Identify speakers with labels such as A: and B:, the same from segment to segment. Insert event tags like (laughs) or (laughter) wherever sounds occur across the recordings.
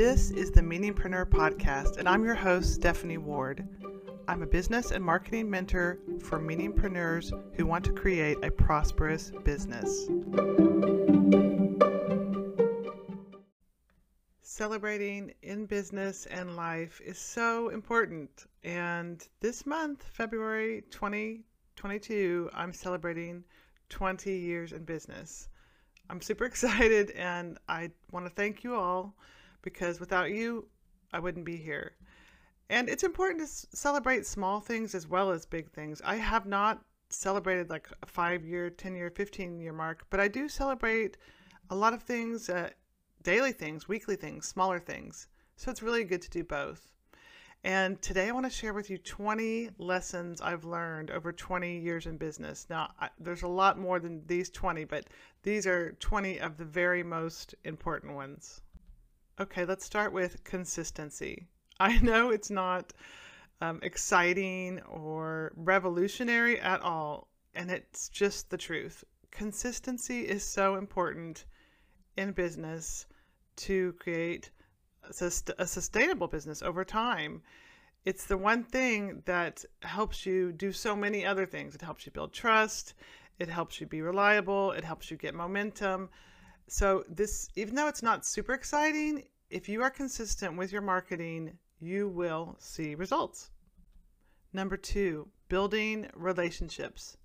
A: This is the Meaningpreneur Podcast, and I'm your host, Stephanie Ward. I'm a business and marketing mentor for meaningpreneurs who want to create a prosperous business. Celebrating in business and life is so important. And this month, February 2022, I'm celebrating 20 years in business. I'm super (laughs) excited and I want to thank you all because without you, I wouldn't be here. And it's important to celebrate small things as well as big things. I have not celebrated like a five year, 10 year, 15 year mark, but I do celebrate a lot of things, uh, daily things, weekly things, smaller things. So it's really good to do both. And today I want to share with you 20 lessons I've learned over 20 years in business. Now, I, there's a lot more than these 20, but these are 20 of the very most important ones. Okay, let's start with consistency. (laughs) I know it's not um, exciting or revolutionary at all, and it's just the truth. Consistency is so important in business to create a, sustainable business over time. It's the one thing that helps you do so many other things. It helps you build trust, it helps you be reliable, it helps you get momentum. So, this, even though it's not super exciting, if you are consistent with your marketing, you will see results. Number two, building relationships.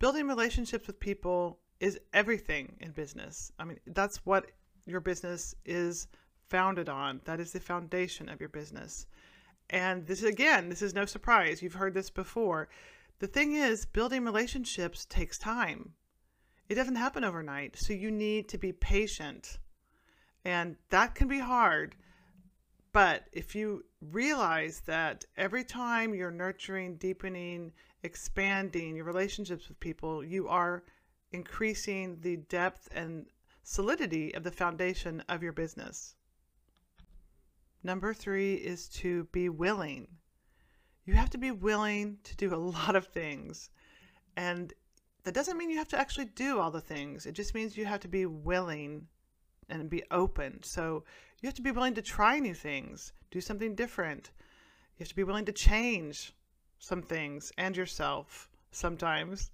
A: Building relationships with people is everything in business. I mean, that's what your business is founded on. That is the foundation of your business. And this again, this is no surprise. You've heard this before. The thing is, building relationships takes time. It doesn't happen overnight. So you need to be patient. And that can be hard. But if you realize that every time you're nurturing, deepening, expanding your relationships with people, you are increasing the depth and solidity of the foundation of your business. Number three is to be willing. You have to be willing to do a lot of things. And that doesn't mean you have to actually do all the things, it just means you have to be willing and be open. So you have to be willing to try new things, do something different. You have to be willing to change some things and yourself sometimes.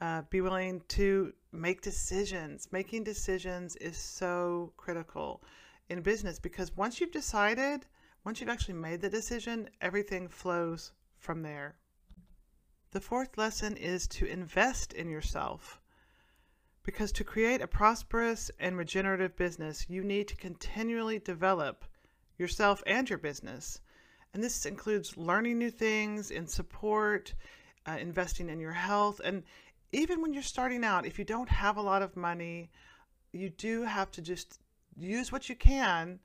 A: Uh, be willing to make decisions. Making decisions is so critical in business because once you've decided, once you've actually made the decision, everything flows from there. The fourth lesson is to invest in yourself. Because to create a prosperous and regenerative business, you need to continually develop yourself and your business. And this includes learning new things in support, uh, investing in your health. And even when you're starting out, if you don't have a lot of money, you do have to just use what you can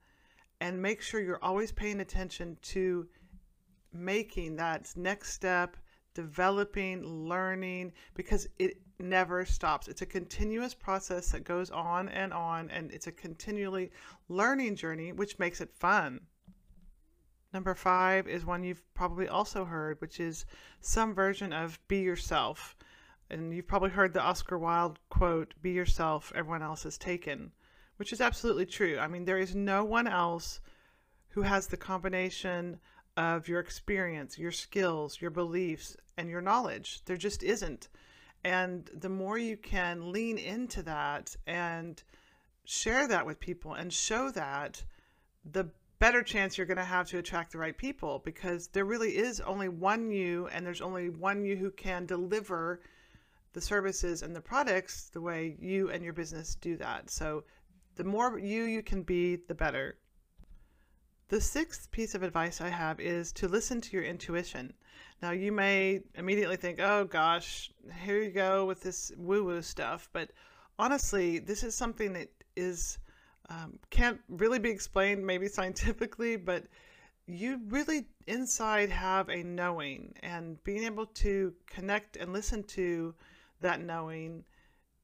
A: and make sure you're always paying attention to making that next step, developing, learning, because it never stops. It's a continuous process that goes on and on, and it's a continually learning journey, which makes it fun. Number five is one you've probably also heard, which is some version of be yourself. And you've probably heard the Oscar Wilde quote, be yourself, everyone else is taken, which is absolutely true. I mean, there is no one else who has the combination of your experience, your skills, your beliefs, and your knowledge. There just isn't. And the more you can lean into that and share that with people and show that, the better chance you're going to have to attract the right people because there really is only one you and there's only one you who can deliver the services and the products the way you and your business do that. So the more you you can be, the better. The sixth piece of advice I have is to listen to your intuition. Now, you may immediately think, oh gosh, here you go with this woo woo stuff. But honestly, this is something that is, um, can't really be explained maybe (laughs) scientifically, but you really inside have a knowing, and being able to connect and listen to that knowing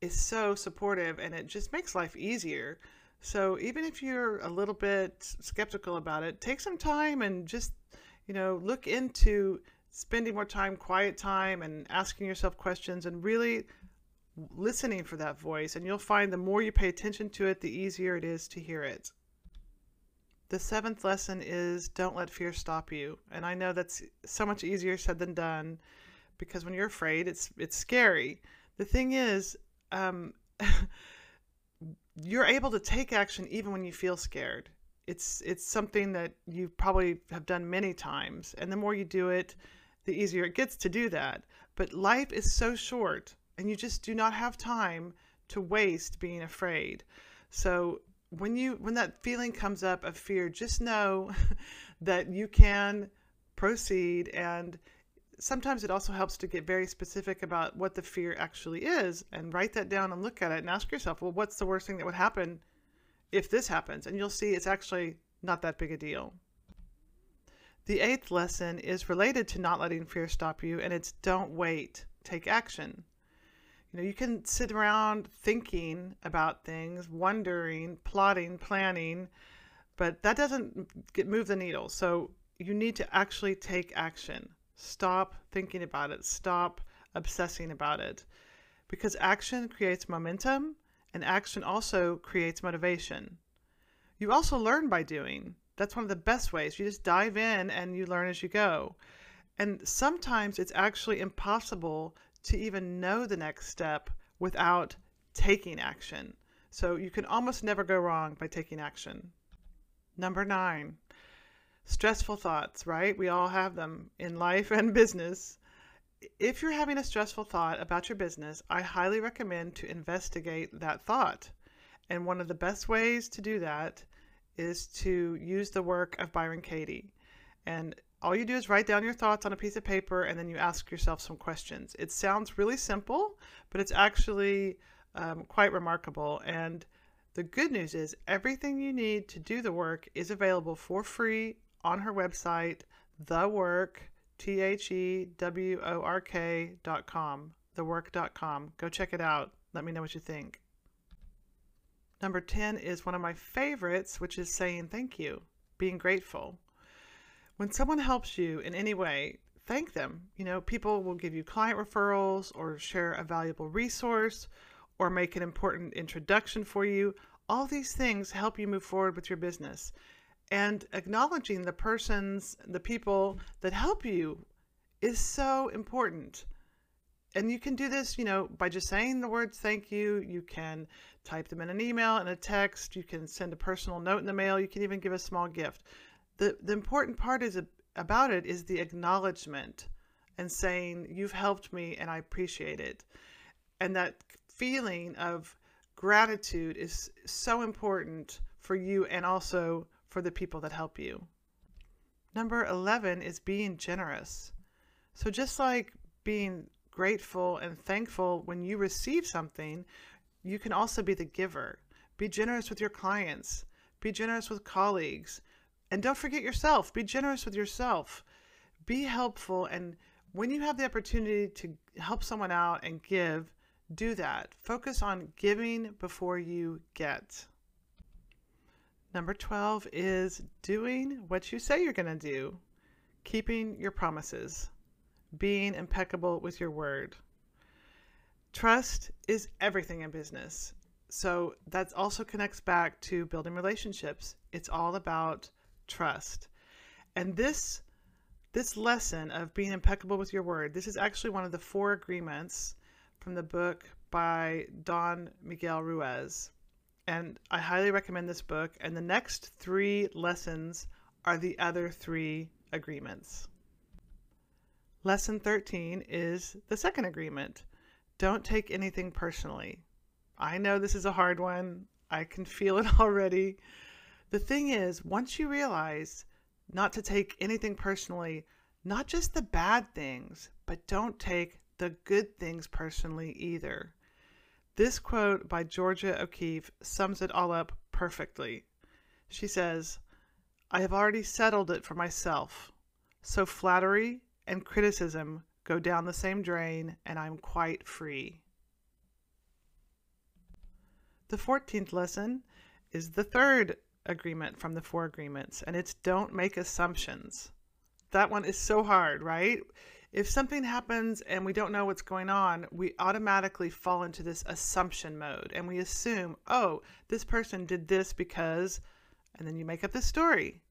A: is so supportive and it just makes life easier. So even if you're a little bit skeptical about it, take some time and just, you know, look into spending more time, quiet time, and asking yourself questions and really listening for that voice. And you'll find the more you pay attention to it, the easier it is to hear it. The seventh lesson is don't let fear stop you. And I know that's so much easier said than done because when you're afraid, it's it's scary. The thing is, um, (laughs) you're able to take action even when you feel scared. It's it's something that you probably have done many times, and the more you do it, the easier it gets to do that. But life is so short, and you just do not have time to waste being afraid. So when you when that feeling comes up of fear, just know (laughs) that you can proceed and sometimes it also helps to get very specific about what the fear actually is and write that down and look at it and ask yourself, well, what's the worst thing that would happen if this happens? And you'll see it's actually not that big a deal. The eighth lesson is related to not letting fear stop you, and it's don't wait, take action. You know, you can sit around thinking about things, wondering, plotting, planning, but that doesn't get move the needle. So you need to actually take action. Stop thinking about it. Stop obsessing about it. Because action creates momentum and action also creates motivation. You also learn by doing. That's one of the best ways. You just dive in and you learn as you go. And sometimes it's actually impossible to even know the next step without taking action. So you can almost never go wrong by taking action. Number nine, stressful thoughts, right? We all have them in life and business. If you're having a stressful thought about your business, I highly recommend to investigate that thought. And one of the best ways to do that is to use the work of Byron Katie. And all you do is write down your thoughts on a piece of paper and then you ask yourself some questions. It sounds really simple, but it's actually um, quite remarkable. And the good news is everything you need to do the work is available for free on her website, thework, T H E W O R K dot com, thework.com. Go check it out. Let me know what you think. Number 10 is one of my favorites, which is saying thank you, being grateful. When someone helps you in any way, thank them. You know, people will give you client referrals or share a valuable resource or make an important introduction for you. All these things help you move forward with your business. And acknowledging the persons, the people that help you is so important. And you can do this, you know, by just saying the words thank you. You can type them in an email and a text. You can send a personal note in the mail. You can even give a small gift the, the important part is about it is the acknowledgement and saying you've helped me and I appreciate it. And that feeling of gratitude is so important for you and also for the people that help you. Number 11 is being generous. So just like being grateful and thankful when you receive something, you can also be the giver. Be generous with your clients. Be generous with colleagues. And don't forget yourself. Be generous with yourself. Be helpful. And when you have the opportunity to help someone out and give, do that. Focus on giving before you get. Number 12 is doing what you say you're going to do, keeping your promises, being impeccable with your word. Trust is everything in business. So that also connects back to building relationships. It's all about trust. And this this lesson of being impeccable with your word, this is actually one of the four agreements from the book by Don Miguel Ruiz. And I highly recommend this book. And the next three lessons are the other three agreements. Lesson 13 is the second agreement don't take anything personally. I know this is a hard one. I can feel it (laughs) already. The thing is, once you realize not to take anything personally, not just the bad things, but don't take the good things personally either. This quote by Georgia O'Keeffe sums it all up perfectly. She says, I have already settled it for myself, so flattery and criticism go down the same drain, and I'm quite free. The 14th lesson is the third agreement from the four agreements, and it's don't make assumptions. That one is so hard, right? If something happens and we don't know what's going on, we automatically fall into this assumption mode and we assume, oh, this person did this because And then you make up this story.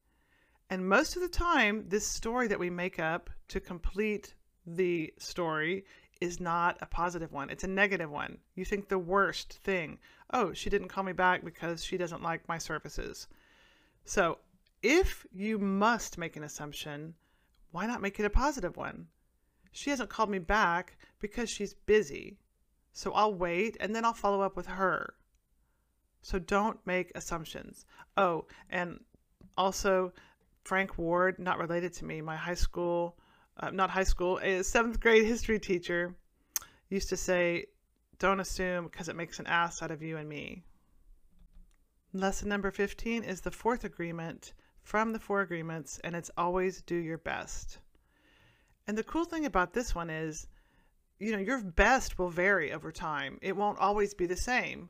A: And most of the time, this story that we make up to complete the story is not a positive one. It's a negative one. You think the worst thing. Oh, she didn't call me back because she doesn't like my services. So, if you must make an assumption, why not make it a positive one? She hasn't called me back because she's busy. So I'll wait and then I'll follow up with her. So don't make assumptions. Oh, and also Frank Ward, not related to me, my high school, uh, not high school, a seventh grade history teacher used to say, don't assume because it makes an ass out of you and me. Lesson number 15 is the fourth agreement from the four agreements, and it's always do your best. And the cool thing about this one is, you know, your best will vary over time. It won't always be the same.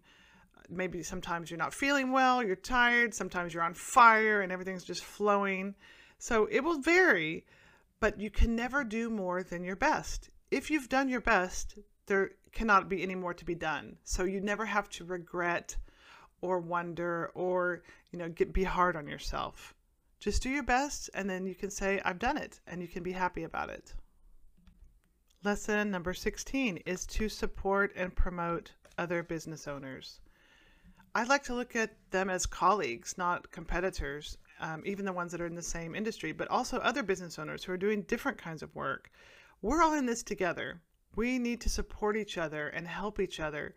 A: Maybe sometimes you're not feeling well, you're tired, sometimes you're on fire and everything's just flowing. So it will vary, but you can never do more than your best. If you've done your best, there cannot be any more to be done. So you never have to regret or wonder or, you know, get be hard on yourself. Just do your best, and then you can say, I've done it, and you can be happy about it. Lesson number 16 is to support and promote other business owners. I like to look at them as colleagues, not competitors, um, even the ones that are in the same industry, but also other business owners who are doing different kinds of work. We're all in this together. We need to support each other and help each other.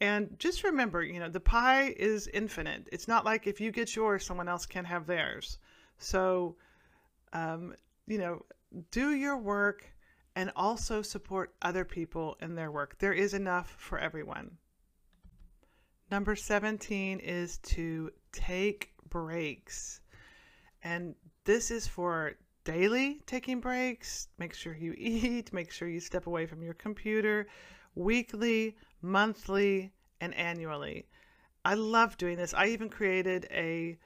A: And just remember, you know, the pie is infinite. It's not like if you get yours, someone else can't have theirs. So, um, you know, do your work and also support other people in their work. There is enough for everyone. Number 17 is to take breaks. And this is for daily taking breaks. Make sure you eat, make sure you step away from your computer, weekly, monthly, and annually. I love doing this. I even created a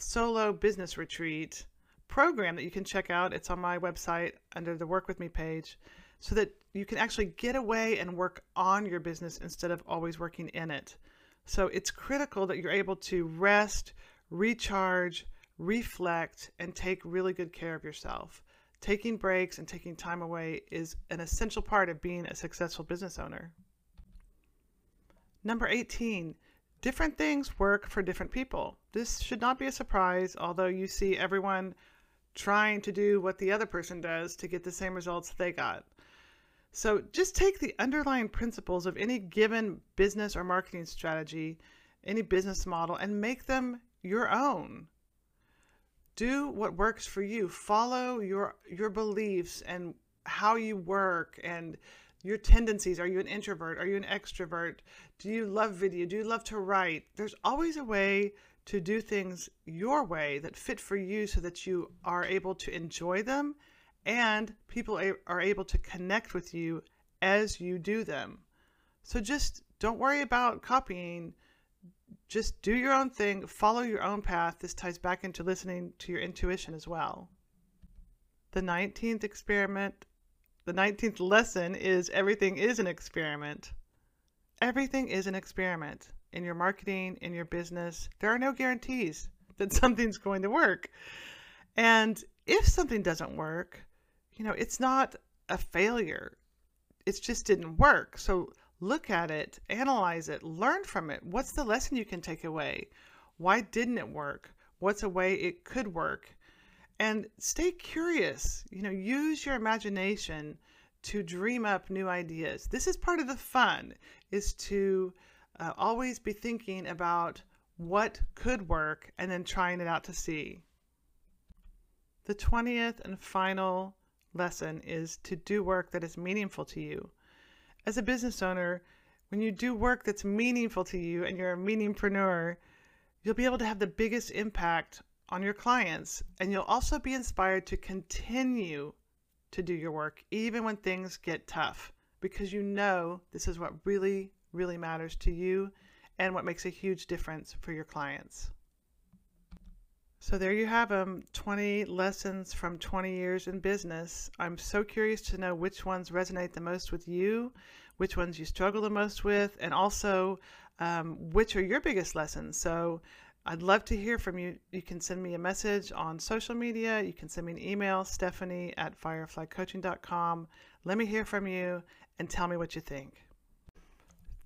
A: solo business retreat program that you can check out. It's on my website under the Work With Me page so that you can actually get away and work on your business instead of always working in it. So it's critical that you're able to rest, recharge, reflect, and take really good care of yourself. Taking breaks and taking time away is an essential part of being a successful business owner. Number 18, different things work for different people. This should not be a surprise, although you see everyone trying to do what the other person does to get the same results they got. So just take the underlying principles of any given business or marketing strategy, any business model, and make them your own. Do what works for you. Follow your your beliefs and how you work and your tendencies. Are you an introvert? Are you an extrovert? Do you love video? Do you love to write? There's always a way to do things your way that fit for you so that you are able to enjoy them and people are able to connect with you as you do them. So just don't worry about copying. Just do your own thing, follow your own path. This ties back into listening to your intuition as well. The 19th experiment the 19th lesson is everything is an experiment. Everything is an experiment in your marketing, in your business. There are no guarantees that (laughs) something's going to work. And if something doesn't work, you know, it's not a failure. It just didn't work. So look at it, analyze it, learn from it. What's the lesson you can take away? Why didn't it work? What's a way it could work? And stay curious. You know, use your imagination to dream up new ideas. This is part of the fun is to uh, always be thinking about what could work and then trying it out to see. The 20th and final lesson is to do work that is meaningful to you. As a business owner, when you do work that's meaningful to you and you're a meaningpreneur, you'll be able to have the biggest impact on your clients, and you'll also be inspired to continue to do your work even when things get tough because you know this is what really, really matters to you and what makes a huge difference for your clients. So there you have them 20 lessons from 20 years in business. I'm so curious to know which ones resonate the most with you, which ones you struggle the most with, and also um, which are your biggest lessons. So I'd love to hear from you. You can send me a message on social media. You can send me an email, stephanie at fireflycoaching.com. Let me hear from you and tell me what you think.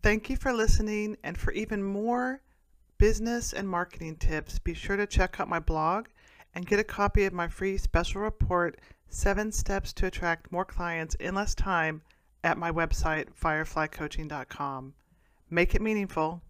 A: Thank you for listening. And for even more business and marketing tips, be sure to check out my blog and get a copy of my free special report, Seven Steps to Attract More Clients in Less Time, at my website, fireflycoaching.com. Make it meaningful.